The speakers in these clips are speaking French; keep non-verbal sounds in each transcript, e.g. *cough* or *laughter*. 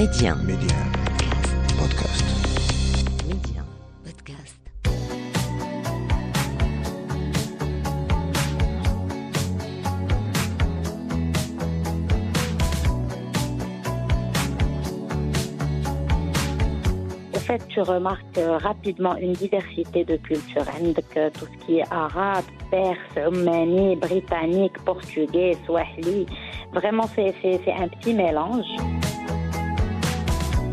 Média Médien. Podcast. Média Podcast. En fait, tu remarques euh, rapidement une diversité de cultures. Hein, Donc, tout ce qui est arabe, perse, omani, britannique, portugais, swahili. Vraiment, c'est un petit mélange.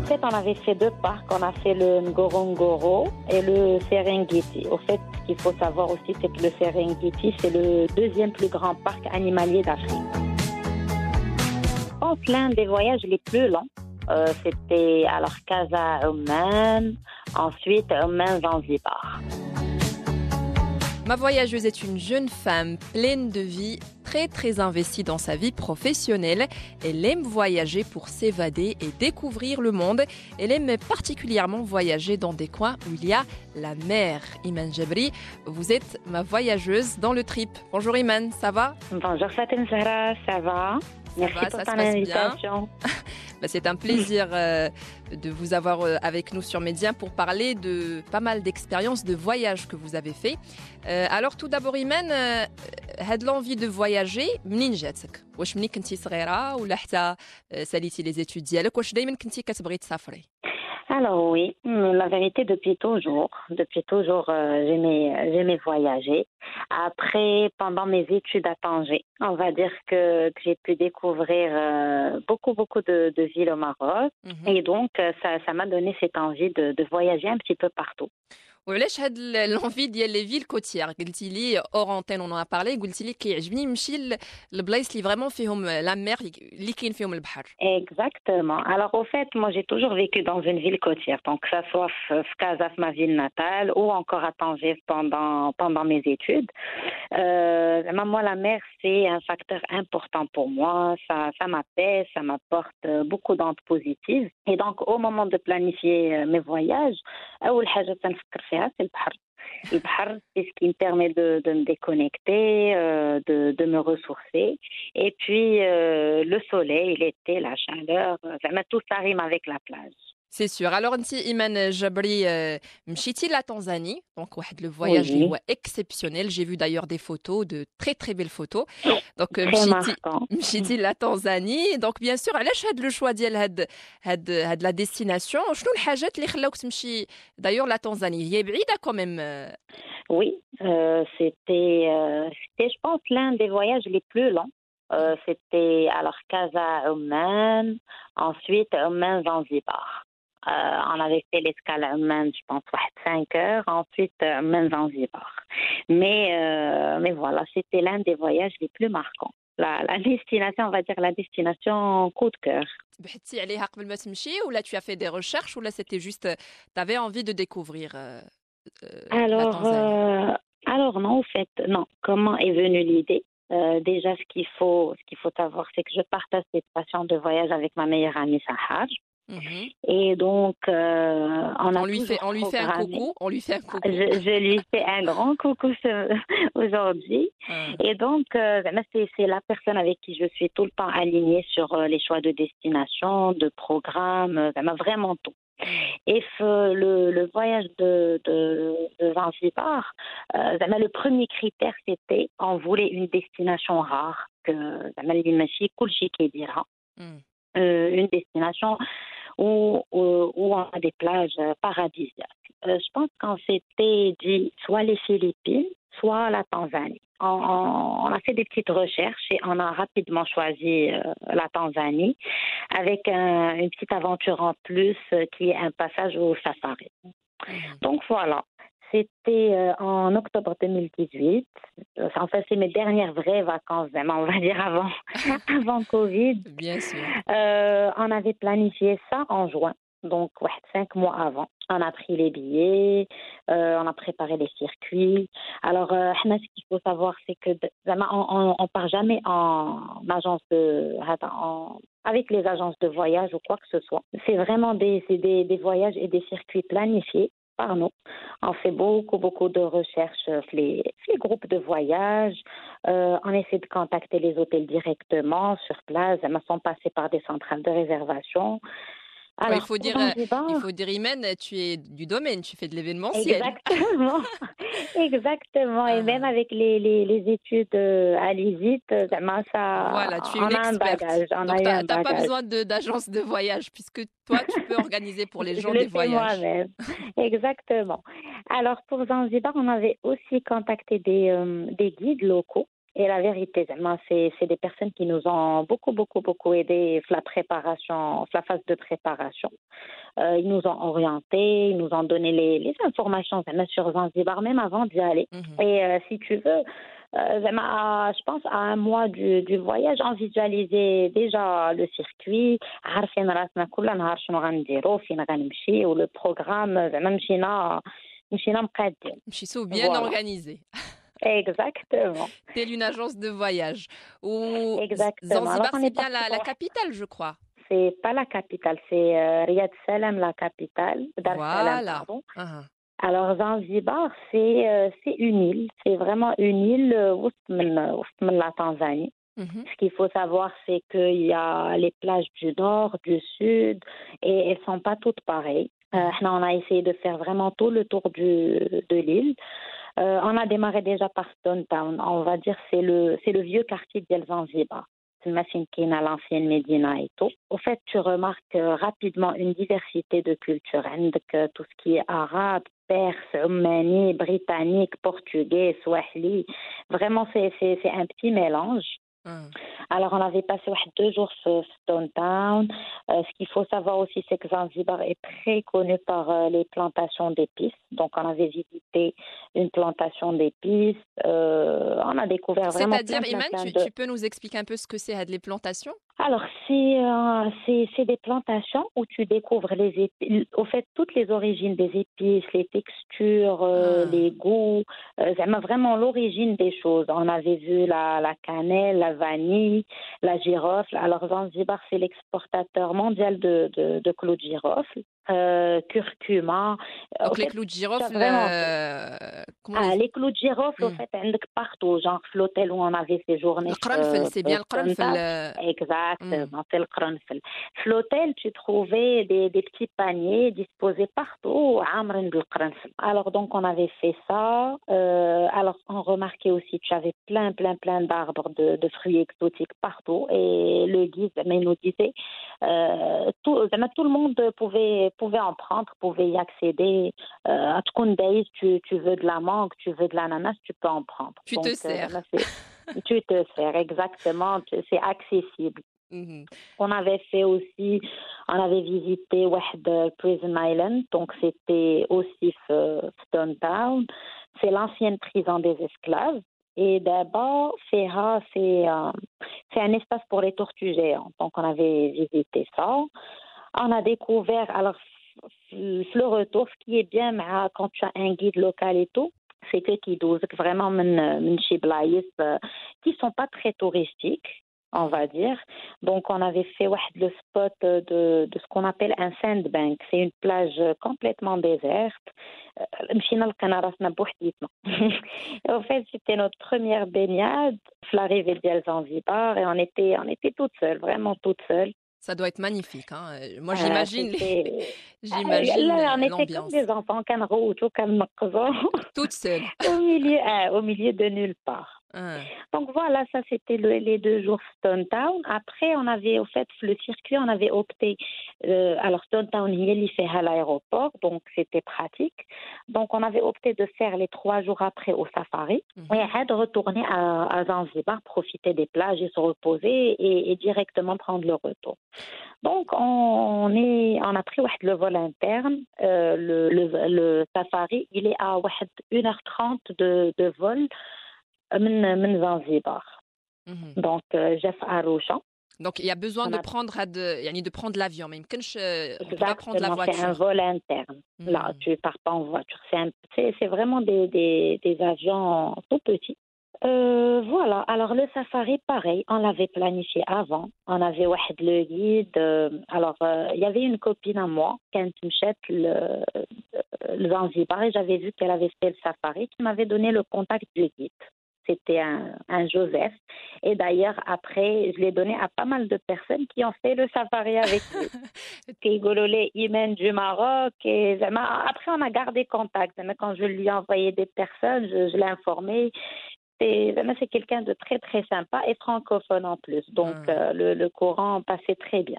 En fait, on avait fait deux parcs. On a fait le Ngorongoro et le Serengeti. Au fait, ce qu'il faut savoir aussi, c'est que le Serengeti, c'est le deuxième plus grand parc animalier d'Afrique. Pense l'un des voyages les plus longs. Euh, C'était alors Casa Oman, ensuite Oman Zanzibar. Ma voyageuse est une jeune femme pleine de vie, très très investie dans sa vie professionnelle. Elle aime voyager pour s'évader et découvrir le monde. Elle aime particulièrement voyager dans des coins où il y a la mer. Iman Jabri, vous êtes ma voyageuse dans le trip. Bonjour Iman, ça va? Bonjour ça va? Merci va, pour ça se ton passe bien. invitation. *laughs* Bah, C'est un plaisir euh, de vous avoir euh, avec nous sur Média pour parler de pas mal d'expériences de voyage que vous avez fait. Euh, alors tout d'abord Iman, euh, had l'envie de voyager منين جاتك؟ واش ملي كنتي صغيرة ولا حتى آه، ساليتي les études ديالك واش دايما كنتي كتبغي تسافري؟ alors oui, hum, la vérité depuis toujours, depuis toujours euh, j'aimais j'aimais voyager. Après, pendant mes études à Tanger, on va dire que, que j'ai pu découvrir euh, beaucoup beaucoup de, de villes au Maroc Mhm. et donc euh, ça ça m'a donné cette envie de, de voyager un petit peu partout. وعلاش هاد ال- l'envie ديال les villes côtières قلتي لي hors antenne on en a parlé قلتي لي كيعجبني نمشي ل- لبلايص اللي فريمون فيهم لا مير اللي كاين فيهم البحر Exactement. Alors, au fait, moi, j'ai toujours vécu dans une ville côtière, donc que ça soit F- Fkazaf, ma ville natale, ou encore à Tanger pendant, pendant mes études. Euh, mais moi, la mer, c'est un facteur important pour moi. Ça, ça m'apaise, ça m'apporte euh, beaucoup d'ondes positives. Et donc, au moment de planifier euh, mes voyages, أول حاجة تنفكر فيها c'est le Le c'est ce qui me permet de, me déconnecter, euh, de, me ressourcer. Et puis, euh, le soleil, l'été, la chaleur, euh, ça tout ça rime avec la plage. C'est sûr. Alors, انت ايمان جبري آه، مشيتي لا تنزاني دونك واحد لو فواياج Oui. اللي هو اكسبسيونيل جي فو دايور دي فوتو دو تري تري بيل فوتو دونك Très مشيتي marquant. مشيتي لا تنزاني دونك بيان سور علاش هاد لو شوا ديال هاد هاد هاد لا ديستيناسيون شنو الحاجات اللي خلاوك تمشي دايور لا تنزاني هي بعيده كوميم Oui, euh, c'était, euh, c'était, je pense, l'un des voyages les plus longs. Euh, c'était alors Casa Oman, ensuite Oman Zanzibar. Euh, on avait fait l'escale à Amman, je pense, 5 heures, ensuite euh, Amman-Zanzibar. Mais, euh, mais voilà, c'était l'un des voyages les plus marquants. La, destination, on va dire la destination coup de cœur. Bah, ou là tu as fait des recherches ou là c'était juste, tu avais envie de découvrir Alors, la alors non, en fait, non. Comment est venue l'idée? Déjà, ce qu'il faut, ce qu'il faut savoir, c'est que je partage cette passion de voyage avec ma meilleure amie Sahar. Mhm. Et donc, euh, on, a lui fait, un coucou. On lui fait un coucou. Je, lui fais un grand coucou *laughs* aujourd'hui. Et donc, euh, c'est la personne avec qui je suis tout le temps alignée sur euh, les choix de destination, de programme, euh, vraiment tout. Mhm. Et le, voyage de, de, de Zanzibar, le premier critère, c'était on voulait une destination rare, que mhm. une destination où on a des plages paradisiaques. Euh, je pense qu'on s'était dit soit les Philippines, soit la Tanzanie. On, on- on a fait des petites recherches et on a rapidement choisi euh, la Tanzanie avec un- une petite aventure en plus euh, qui est un passage au safari. Mhm. Donc voilà, c'était euh, en octobre 2018. Euh, En fait, c'est mes dernières vraies vacances, vraiment, on va dire avant, *laughs* avant Covid. Bien sûr. Euh, on avait planifié ça en juin, donc ouais, cinq mois avant. On a pris les billets, euh, on a préparé les circuits. Alors, euh, ce qu'il faut savoir, c'est que on, part jamais en agence de, en- avec les agences de voyage ou quoi que ce soit. C'est vraiment des, des voyages et des circuits planifiés par nous. On fait beaucoup, beaucoup de recherches les, les groupes de voyage. Euh, on essaie de contacter les hôtels directement sur place, mais sans passer par des centrales de réservation. Alors, il, faut dire, euh, il faut dire, Imen, tu es du domaine, tu fais de l'événementiel. Exactement, *laughs* exactement. Et Ah. même avec les, les, les études euh, à l'ISIT, euh, ça, Voilà, tu es on une a un bagage. Tu n'as pas besoin de- d'agence de, voyage, puisque toi, tu peux organiser pour les Je gens le des voyages. moi-même. *laughs* Exactement. Alors, pour Zanzibar, on avait aussi contacté des, euh, des guides locaux. Et la vérité, z'ama, c'est c'est des personnes qui nous ont beaucoup, beaucoup, beaucoup aidés dans la préparation, la phase de préparation. Euh, ils nous ont orientés, ils nous ont donné les, les informations z'ama, sur Zanzibar, même avant d'y aller. Mhm. Et euh, si tu veux, euh, زعما, je pense à un mois du, du voyage, on visualisait déjà le circuit, عارفين راسنا كل نهار شنو غنديرو فين غنمشي ولو programme زعما مشينا مشينا مقادين. Mchisso, bien Voilà. Exactement. C'est une agence de voyage. Exactement. Zanzibar, c'est bien la, capitale, je crois c'est pas la capitale, c'est euh, Riyad Salem, la capitale. Voilà. Ah. Alors Zanzibar, euh, c'est une île, c'est vraiment une île euh, au euh, la Tanzanie. Mhm. Ce qu'il faut savoir, c'est qu'il y a les plages du nord, du sud, et elles sont pas toutes pareilles. Euh, mhm. on a essayé de faire vraiment tout le tour du, de l'île. Euh, on a démarré déjà par Stone Town. On va dire c'est le c'est le vieux quartier d'El Zanzibar. C'est Machine à l'ancienne Médina et tout. Au fait, tu remarques euh, rapidement une diversité de cultures. Tout ce qui est arabe, perse, oumani, britannique, portugais, swahili. Vraiment, c'est un petit mélange. Ah. Alors, on avait passé deux jours sur Stone Town. Euh, ce qu'il faut savoir aussi, c'est que Zanzibar est très connu par euh, les plantations d'épices. Donc, on avait visité une plantation d'épices. Euh, on a découvert vraiment C'est-à-dire, Iman, tu peux nous expliquer un peu ce que c'est les plantations Alors, c'est euh, c'est c'est des plantations où tu découvres les épices, au fait, toutes les origines des épices, les textures, euh, Ah. les goûts, euh, vraiment l'origine des choses. On avait vu la, la cannelle, la vanille, la girofle. Alors, Zanzibar, c'est l'exportateur mondial de, de, de clous de girofle, euh, curcuma. Donc, les, fait, clous girofle, euh... ah, les clous de girofle. les hmm. fait, partout. Genre, l'hôtel où on avait séjourné. Le cranfel, c'est bien le cranfel. Hmm. Exactement, c'est le cranfel. L'hôtel, tu trouvais des, petits paniers disposés partout, amrin de. Alors, donc, on avait fait ça. Euh, alors, on remarquait aussi que tu avais plein, plein, plein d'arbres de, fruits exotiques partout. Et le guide mais nous disait, euh, tout, tout le monde pouvait pouvez en prendre, vous y accéder. Euh, à Tkoun tu, tu veux de la mangue, tu veux de l'ananas, tu peux en prendre. Tu te euh, sers. *laughs* tu te sers, exactement. C'est accessible. Mm-hmm. On avait fait aussi, on avait visité Wahd Prison Island, donc c'était aussi Stone Town. C'est l'ancienne prison des esclaves. Et d'abord, Ferra, euh, c'est un espace pour les tortues géantes. Donc, on avait visité ça on a découvert, alors, le retour, ce qui est bien ah, quand tu as un guide local et tout, c'est que qui vraiment euh, qui sont pas très touristiques, on va dire. Donc, on avait fait le spot de, ce qu'on appelle un sandbank. C'est une plage complètement déserte. Euh, *laughs* en fait, c'était notre première baignade, la rivière d'Alzanzibar, et on était, on était toute seule, vraiment toute seule. Ça doit être magnifique. Hein? Moi, ah, j'imagine. *laughs* Ah, Les... j'imagine Là, on était comme des enfants canards autour, comme *laughs* Tout seul. au, milieu, ah, au milieu de nulle part. Ah. Donc voilà, ça c'était le, les deux jours Stone Town. Après, on avait au fait le circuit, on avait opté. Euh, alors Stone Town, il fait à l'aéroport, donc c'était pratique. Donc on avait opté de faire les trois jours après au safari mhm. et de retourner à, Zanzibar, profiter des plages et se reposer et, directement prendre le retour. Donc on, est, on a pris le vol interne. Euh, le, safari, il est à 1h30 de vol. من من Zanzibar. Mhm. Donc euh, Jeff Arusha. Donc, il y a besoin On de a- prendre, à de, يعني de prendre l'avion. Mais يمكنش, euh, on peut pas prendre la Exactement, c'est un voiture. vol interne. Là, Mhm. tu pars pas en voiture. C'est un- c'est c'est vraiment des, des, des avions tout petits. Euh, voilà. Alors le safari, pareil, on l'avait planifié avant. On avait واحد le guide. euh, alors euh, il y avait une copine à moi, كانت مشات le, le Zanzibar et j'avais vu qu'elle avait fait le safari, qui m'avait donné le contact du guide. c'était un, un Joseph. Et d'ailleurs, après, je l'ai donné à pas mal de personnes qui ont fait le safari avec lui. *laughs* Kigololé Imen du Maroc. Et après, on a gardé contact. Quand je lui ai envoyé des personnes, je, je l'ai informé. C'est quelqu'un de très, très sympa et francophone en plus. Donc, Ah. euh, le, le courant passait très bien.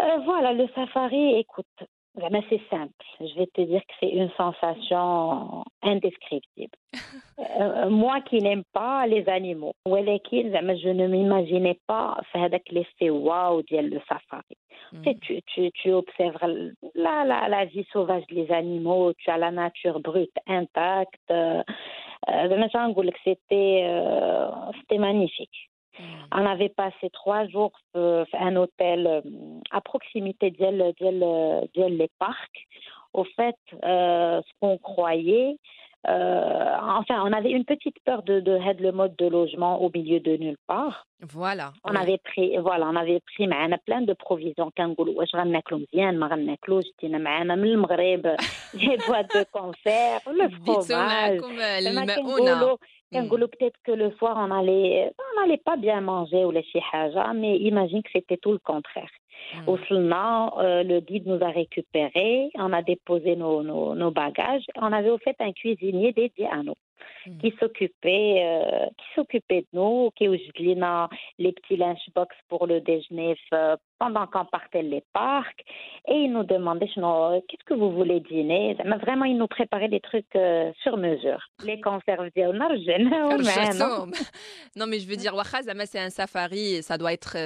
Euh, voilà, le safari, écoute, Vraiment, c'est simple. Je vais te dire que c'est une sensation indescriptible. *laughs* Euh, euh, moi qui n'aime pas les animaux, je ne m'imaginais pas faire avec l'effet waouh le safari. Mm. Tu, tu, tu, observes la, la, la, vie sauvage des animaux, tu as la nature brute intacte. Euh, c'était euh, magnifique. On avait passé trois jours à un hôtel euh, à proximité d'El les euh, parcs. Au fait, ce qu'on croyait, enfin, on avait une petite peur de, de, de, le mode de logement au milieu de nulle part. Voilà. On avait pris, voilà, on avait pris, on a plein de provisions. Kangoulou, je ramenais mzien, ma ramenais clou, je dis, le Maghreb, *laughs* les boîtes de conserve, le fromage. On peut-être mm. que le soir, on allait, on allait pas bien manger ou laisser chihaja, mais imagine que c'était tout le contraire. Mmh. Euh, Ousselna, le guide nous a récupérés, on a déposé nos, nos, bagages. On avait au fait un cuisinier dédié à nous mm. qui s'occupait euh, qui s'occupait de nous, qui nous les petits lunchbox pour le déjeuner euh, pendant qu'on partait les parcs. Et il nous demandait qu'est-ce que vous voulez dîner? Mais Vraiment, il nous préparait des trucs euh, sur mesure. Les conserves *laughs* oh, *laughs* Non, mais je veux dire, c'est un safari, ça doit être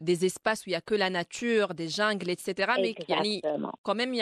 des espaces où il n'y a que la nature des jungles, etc. Mais quand même,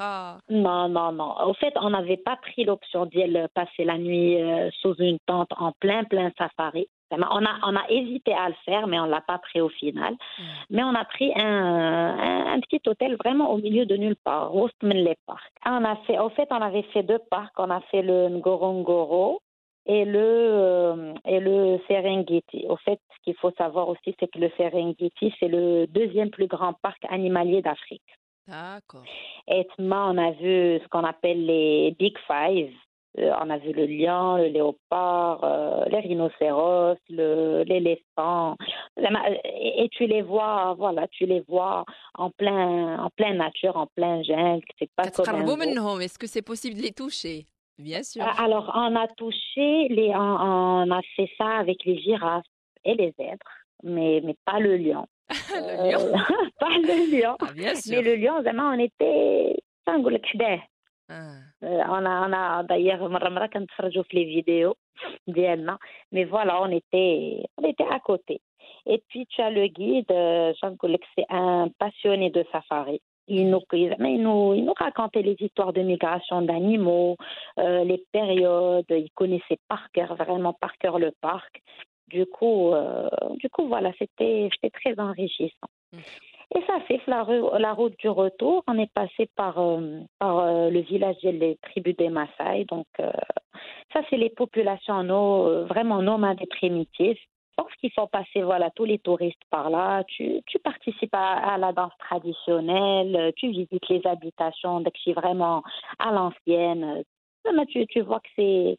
ah. Non, non, non. Au fait, on n'avait pas pris l'option d'y passer la nuit euh, sous une tente en plein, plein safari. On a, on a hésité à le faire, mais on ne l'a pas pris au final. Hmm. Mais on a pris un, petit hôtel vraiment au milieu de nulle part, Rostmen Park. On a fait, au fait, on avait fait deux parcs. On a fait le Ngorongoro, et le, euh, et le Serengeti. Au fait, ce qu'il faut savoir aussi, c'est que le Serengeti, c'est le deuxième plus grand parc animalier d'Afrique. D'accord. Et on a vu ce qu'on appelle les Big Five. Euh, on a vu le lion, le léopard, euh, les rhinocéros, l'éléphant. Le, et, tu les vois, voilà, tu les vois en plein, en pleine nature, en plein jungle. C'est pas comme. Est-ce que c'est possible de les toucher? Bien sûr. Ah, Alors, on a touché, les, on, on a fait ça avec les girafes et les zèbres, mais, mais pas le lion. *laughs* Le lion. Euh, *laughs* pas le lion. Ah, bien sûr. Mais le lion, vraiment, on était. تنقول لك حداه. Ah. Euh, on a, on a d'ailleurs مرة مرة كنتفرجوا في les vidéos ديالنا mais voilà on était on était à côté et puis tu as le guide euh, j'nقول لك c'est un passionné de safari Ils nous, il, les histoires de migration d'animaux, euh, les périodes. Il connaissait par cœur, vraiment par cœur le parc. Du coup, euh, du coup voilà, c'était très enrichissant. Mm. Et ça fait la, route du retour. On est passé par, euh, le village des tribus des Maasai. Donc, ça, c'est les populations no, vraiment nomades et primitives Lorsqu'ils font passer voilà, tous les touristes par là, tu, tu participes à, à la danse traditionnelle, tu visites les habitations, donc c'est vraiment à l'ancienne. Mais Tu, tu vois que c'est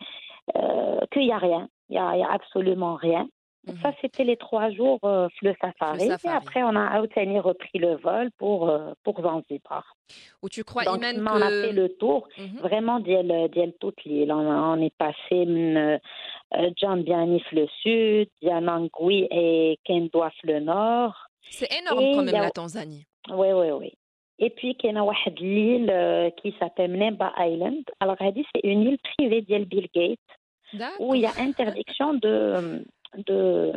euh, qu'il n'y a rien, il n'y a, y a absolument rien. Mhm. Ça, c'était les trois jours euh, le safari. Le safari. Et après, on a à Outani repris le vol pour, euh, pour Zanzibar. Ou tu crois, Donc, Iman, on a que... fait le tour Mhm. vraiment d'elle toute l'île. On, a- on est passé euh, John Bianif le sud, Diamangui et Kendouaf le nord. C'est énorme et quand même la Tanzanie. Oui, oui, oui. Et puis, il y a une île euh, qui s'appelle Nemba Island. Alors, elle dit c'est une île privée d'El Bill Gates où il y a interdiction euh, de,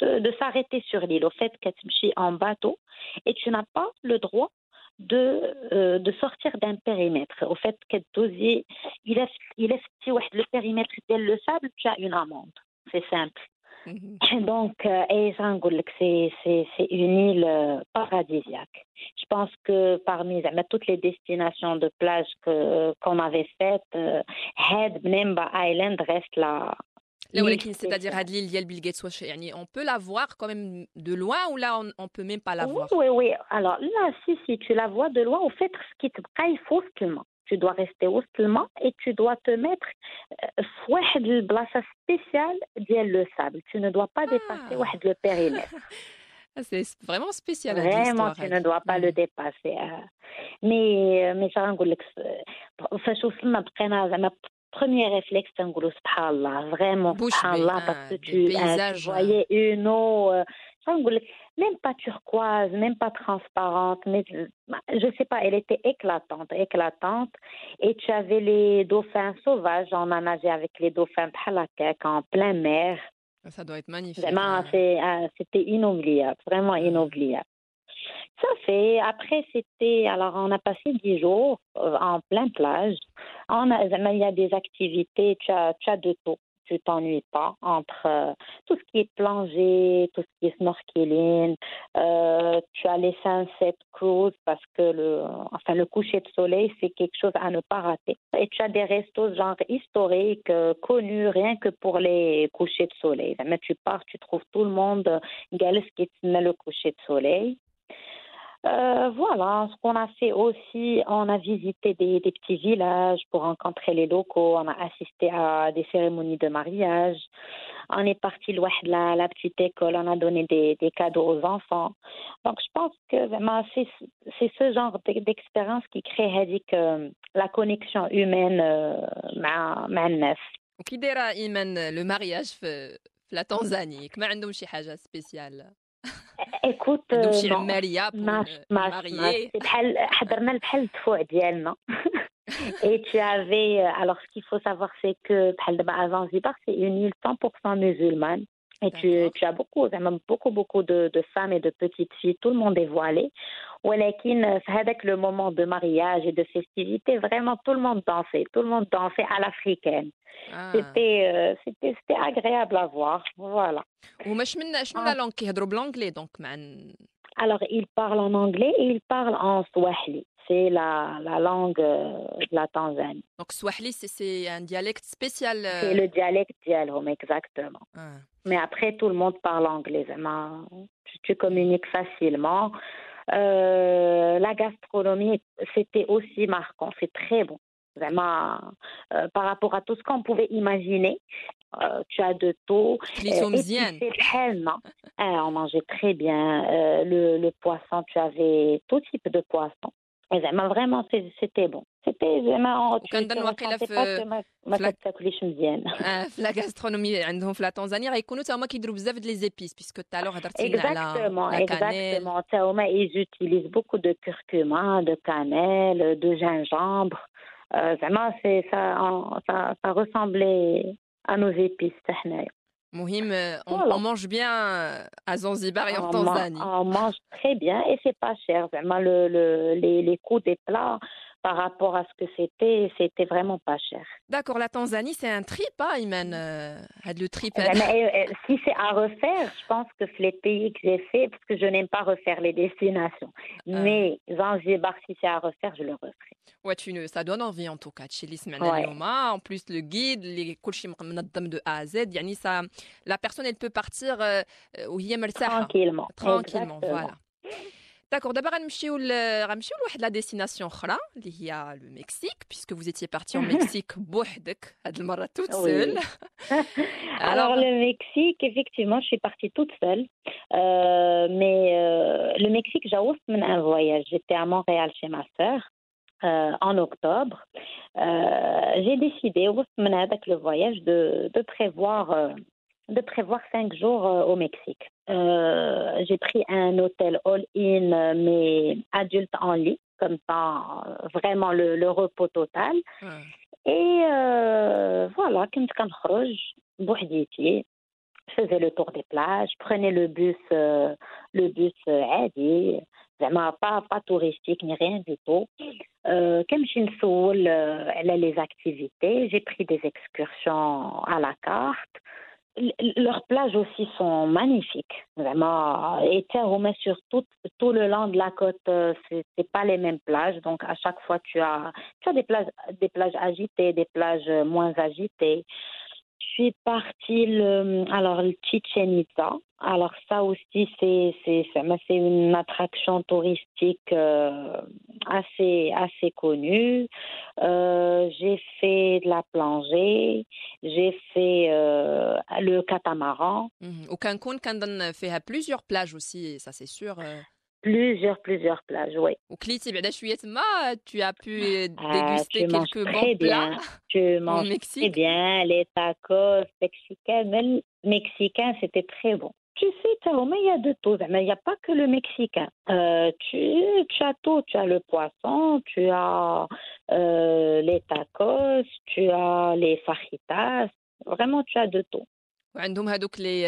de, s'arrêter sur l'île. Au fait, tu es en bateau et tu n'as pas le droit de, euh, de sortir d'un périmètre. Au fait, qu'est il a, il le périmètre tel le sable, tu as une amende. C'est simple. Mhm. Donc, euh, c'est une île euh, paradisiaque. Je pense que parmi toutes les destinations de plage qu'on avait faites, Head Mnemba Island reste la, لا l'île ولكن c'est-à-dire spéciale. هاد l'île ديال بيل جيتس واش يعني on peut la voir quand même de loin ou là on, on peut même pas la Oui, voir oui, oui. Alors là, si, si, tu la vois de loin, au fait, ce qui te braille faussement. tu dois rester au seulement et tu dois te mettre euh, une place spéciale ديال le sable. Tu ne dois pas dépasser Ah. le périmètre. *laughs* Ah, C'est vraiment spécial. Vraiment, tu ne dois pas le Mm. dépasser. euh. Mais mais ça نقول لك فاش وصلنا بقينا زعما premier réflexe, c'est subhanallah, vraiment, subhanallah, parce ah, que tu, euh, hein. voyais une eau, euh, même pas turquoise, même pas transparente, mais euh, je sais pas, elle était éclatante, éclatante. Et tu avais les dauphins sauvages, on a nagé avec les dauphins de en plein mer. Ah, ça doit être magnifique. Vraiment, hein. c'était inoubliable, vraiment ah. inoubliable. Ça fait, après, c'était, alors on a passé dix jours euh, en plein plage. Il y a des activités, tu as, tu as de tout. Tu t'ennuies pas entre euh, tout ce qui est plongée, tout ce qui est snorkeling. Euh, tu as les sunset cruise parce que le, enfin, le coucher de soleil, c'est quelque chose à ne pas rater. Et tu as des restos genre historiques, connus rien que pour les couchers de soleil. Mais tu pars, tu trouves tout le monde galès qui met le coucher de soleil. Euh, voilà, ce qu'on a fait aussi, on a visité des, des petits villages pour rencontrer les locaux, on a assisté à des cérémonies de mariage, on est parti loin de la, la petite école, on a donné des, des cadeaux aux enfants. Donc je pense que vraiment c'est c'est ce genre d'e- d'expérience qui crée هذيك, euh, la connexion humaine euh, مع مع الناس. وكي دايره ايمان لو مارياج في في لا تنزاني ما عندهم شي حاجه سبيسيال Écoute, عندهم euh, شي non. عماريه بور ماش ماش ماش ماريي سي بحال حضرنا بحال الدفوع ديالنا et tu avais euh, alors ce qu'il faut savoir c'est que بحال دابا à Zanzibar c'est une île 100% musulmane et tu, D'accord. tu as beaucoup vraiment beaucoup beaucoup de, de femmes et de petites filles tout le monde est voilé ولكن في هذاك le moment de mariage et de festivité vraiment tout le monde dansait tout le monde dansait à l'africaine آه. c'était euh, c'était c'était agréable à voir voilà هما شمن شنو لا لونغ كيهضروا بلونجلي دونك مع ن- Alors, il parle en anglais et il parle en swahili. C'est la, la langue euh, de la Tanzanie. دونك سواحلي سي سي ان دياليكت سبيسيال C'est le dialecte d'Yalhom, exactement. آه. Mais après, tout le monde parle anglais. Vraiment, tu, tu communiques facilement. Euh, la gastronomie, c'était aussi marquant, c'est très bon. Vraiment, euh, par rapport à tout ce qu'on pouvait imaginer, euh, tu as de tout. Lisomzienne. Hein, on mangeait très bien le, le, poisson, tu avais tout type de poisson Et زعما vraiment, c'est- c'était bon. C'était زعما tu وكنظن te واقيلا ressentais في- pas que ما ما في لا- كتاكليش مزيان. آه، في لا غاسترونومي عندهم في لا تنزانيا غيكونوا تا هما كيديروا بزاف د لي زيبيس بيسكو تالور هضرتي لنا على Exactement, لا كانيل exactement. Ça, au moins, ils utilisent beaucoup de curcuma, de cannelle, de gingembre. Euh, vraiment, c'est ça, en- ça, ça ressemblait à nos épices. Mohim, euh, on, mange bien euh, à Zanzibar et en Tanzanie. On mange très bien et c'est pas cher. Vraiment, le, le, les coûts des plats, par rapport à ce que c'était, c'était vraiment pas cher. D'accord, la Tanzanie, c'est un trip, hein, Iman euh, Le trip. Euh, euh, si c'est à refaire, je pense que c'est les pays que j'ai fait, parce que je n'aime pas refaire les destinations. Ah. Mais Zanzibar, si c'est à refaire, je le referai. Ouais, tu ne, ça donne envie en tout cas. chez Ouais. En plus, le guide, les de A à Z, yani ça, la personne, elle peut partir euh, au hein. Tranquillement. Tranquillement, voilà. D'accord, d'abord, euh, la destination il y a le Mexique, puisque vous étiez parti en *laughs* Mexique, toute seule. *laughs* Euh, alors, le Mexique, effectivement, je suis partie toute seule. Euh, mais le Mexique, j'ai aussi un voyage. J'étais à Montréal chez ma sœur. En octobre, j'ai décidé, avec le voyage, de, de prévoir euh, de prévoir cinq jours euh, au Mexique. Euh, j'ai pris un hôtel all-in, euh, mais adulte en lit, comme ça, euh, vraiment le, le repos total. Ah. Et euh, voilà, كنت كنخرج بوحديتي je faisais le tour des plages, je prenais le bus, euh, le bus euh, عادي زعما pas, pas touristique ni rien du tout. Euh, كنمشي نسول euh, على les activités, j'ai pris des excursions à la carte. Leurs plages aussi sont magnifiques, vraiment. Et Romain, sur tout, tout le long de la côte, euh, c'est pas les mêmes plages. Donc, à chaque fois, tu as, tu as des plages, des plages agitées, des plages euh, moins agitées. Je suis partie le, alors le Itza. Alors ça aussi c'est c'est c'est une attraction touristique euh, assez assez connue. Euh, j'ai fait de la plongée, j'ai fait euh, le catamaran. Mmh. Au Cancun, on fait à plusieurs plages aussi, ça c'est sûr. Plusieurs, plusieurs plages, oui. Au ben, tu as pu ah, déguster ah, quelques bons plats Je *laughs* mange Mexique. très bien les tacos mexicains. Même mexicain, c'était très bon. Tu sais, mais il y a de tout. Mais il n'y a pas que le mexicain. Euh, tu, tu, as tout. Tu as le poisson, tu as euh, les tacos, tu as les fajitas. Vraiment, tu as de tout. وعندهم هذوك لي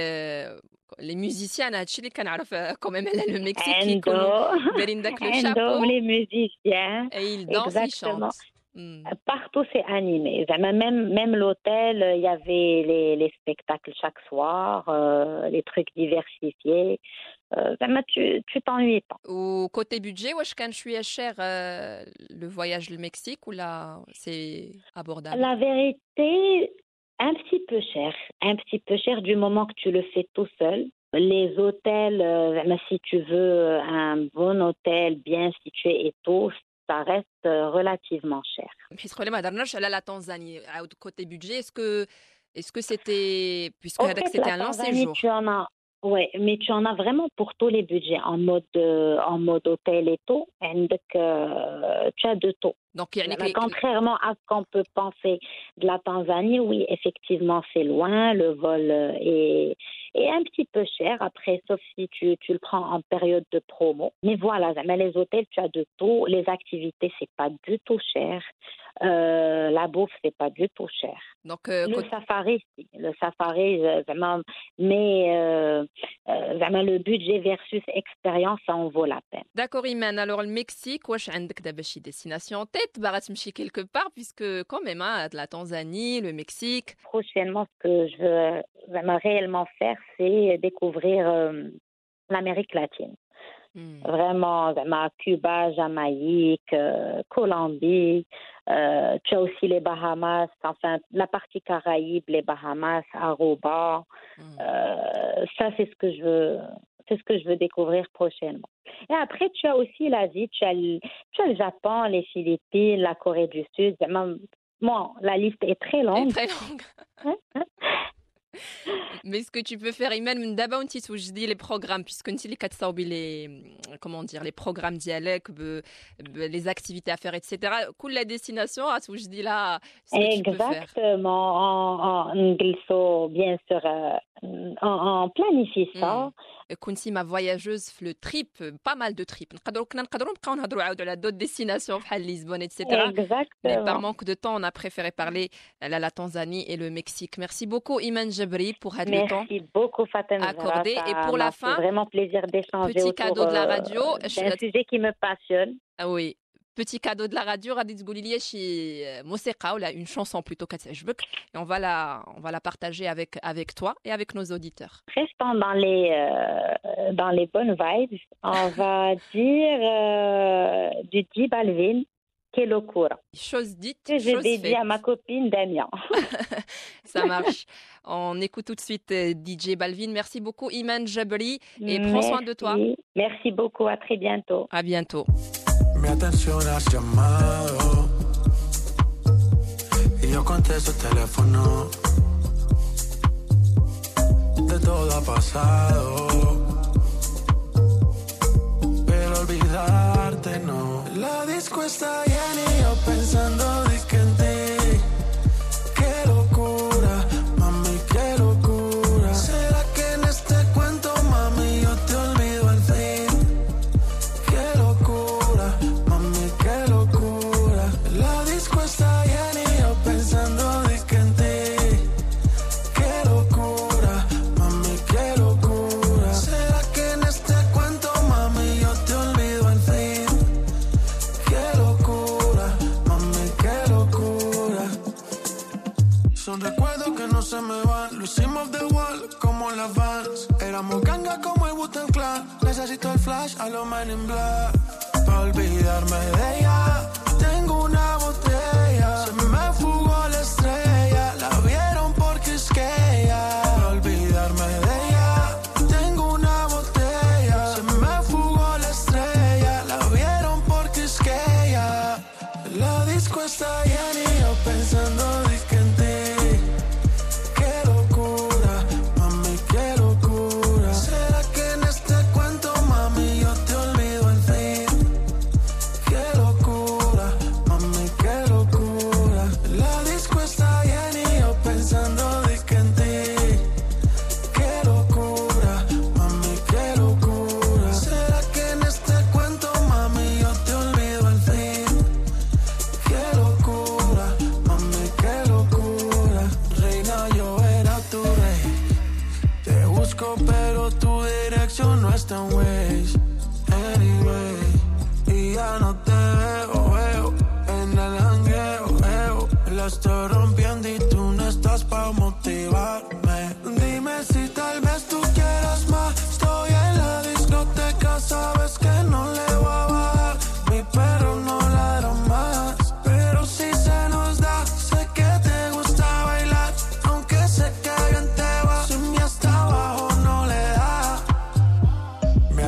لي ميوزيسيان هادشي اللي كنعرف كوميم على لو مكسيك كيكونوا Endo, دايرين داك لو Endo, شابو les musiciens. et ils dansent, ils Exactement. chantent. Hmm. Partout, c'est animé. Zama, Même, même l'hôtel, il y avait les, les spectacles chaque soir, euh, les trucs diversifiés. Euh, Zama, tu tu t'ennuies pas. وكوتي بودجي واش كان شويه شير لو فواياج للمكسيك ولا سي ابوردابل La vérité, un petit peu cher, un petit peu cher du moment que tu le fais tout seul. Les hôtels, euh, si tu veux euh, un bon hôtel bien situé et tout, ça reste euh, relativement cher. Puisque les à la Tanzanie, euh, côté budget, est-ce que est-ce que c'était puisque c'était un long séjour tu en as, ouais, mais tu en as vraiment pour tous les budgets en mode en mode hôtel et tout, and, euh, tu as de tout. دونك يعني Mais كي- contrairement à ce qu'on peut penser de la Tanzanie, oui, effectivement, c'est loin, le vol euh, est, est un petit peu cher. Après, sauf si tu, tu le prends en période de promo. Mais voilà, mais les hôtels, tu as de tout. Les activités, c'est pas du tout cher. Euh, la bouffe, c'est pas du tout cher. دونك آه، Le كوت- safari, si. le safari, euh, vraiment, mais euh, euh, vraiment, le budget versus expérience, ça en vaut la peine. داكور ايمان الوغ المكسيك واش عندك دابا شي fait, Baratimchi, quelque part, puisque quand même, hein, la Tanzanie, le Mexique. Prochainement, ce que je veux vraiment réellement faire, c'est découvrir euh, l'Amérique latine. Hmm. Vraiment, vraiment, Cuba, Jamaïque, euh, Colombie, tu as aussi les Bahamas, enfin la partie Caraïbe, les Bahamas, Aruba. Hmm. Euh, ça, c'est ce que je veux c'est ce que je veux découvrir prochainement. Et après, tu as aussi l'Asie, tu as, le, tu as le Japon, les Philippines, la Corée du Sud. Bon, la liste est très longue. Très longue. Hein. *laughs* Mais ce que tu peux faire, même d'abord, où je dis les programmes, puisque les comment dire, les programmes dialectes, les activités à faire, etc. Cool la destination, hein, où je dis là. Exactement. En, en bien sûr, euh, euh, on, on planifie ça. كنتي ما فواياجوز في لو تريب با مال دو تريب نقدروا كنا نقدروا نبقاو نهضروا عاود على دوت ديستيناسيون بحال لشبونه اتسيتيرا Mais par Exactement. manque de temps, on a préféré parler à la Tanzanie et le Mexique. Merci beaucoup, Iman Jabri, pour had le temps. Merci beaucoup, Fatem accordé. Zahra. Et Ça pour la m'a fait fin, vraiment plaisir d'échanger petit autour, cadeau de la euh, radio. Je- d'un sujet qui me passionne. Ah oui. Petit cadeau de la radio, غادي تقولي لي شي موسيقى ولا une chanson plutôt كتعجبك et on va la on va la partager avec avec toi et avec nos auditeurs. Restons dans les, euh, dans les bonnes vibes. On *laughs* va dire euh, du Di Balvin, Kelokura, Chose dite, que j'ai chose dédié faite. à ma copine Damien. *laughs* Ça marche. On écoute tout de suite euh, DJ Balvin. Merci beaucoup Iman Jabri et prends soin de toi. Merci. Merci beaucoup, à très bientôt. À bientôt. Mi atención has llamado y yo contesto el teléfono. De todo ha pasado, pero olvidarte no. La disco está llena y yo pensando como las. Éramos ganga como el Wu-Tang Clan. Necesito el flash a los Men in Black. Pa' olvidarme de ella. Tengo una botella.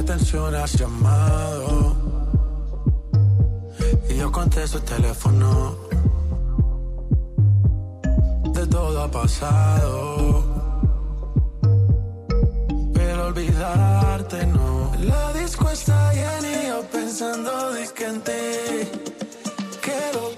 atención has llamado. Y yo contesto el teléfono. De todo ha pasado. Pero olvidarte no. La disco está llena y yo pensando de que en ti. Quiero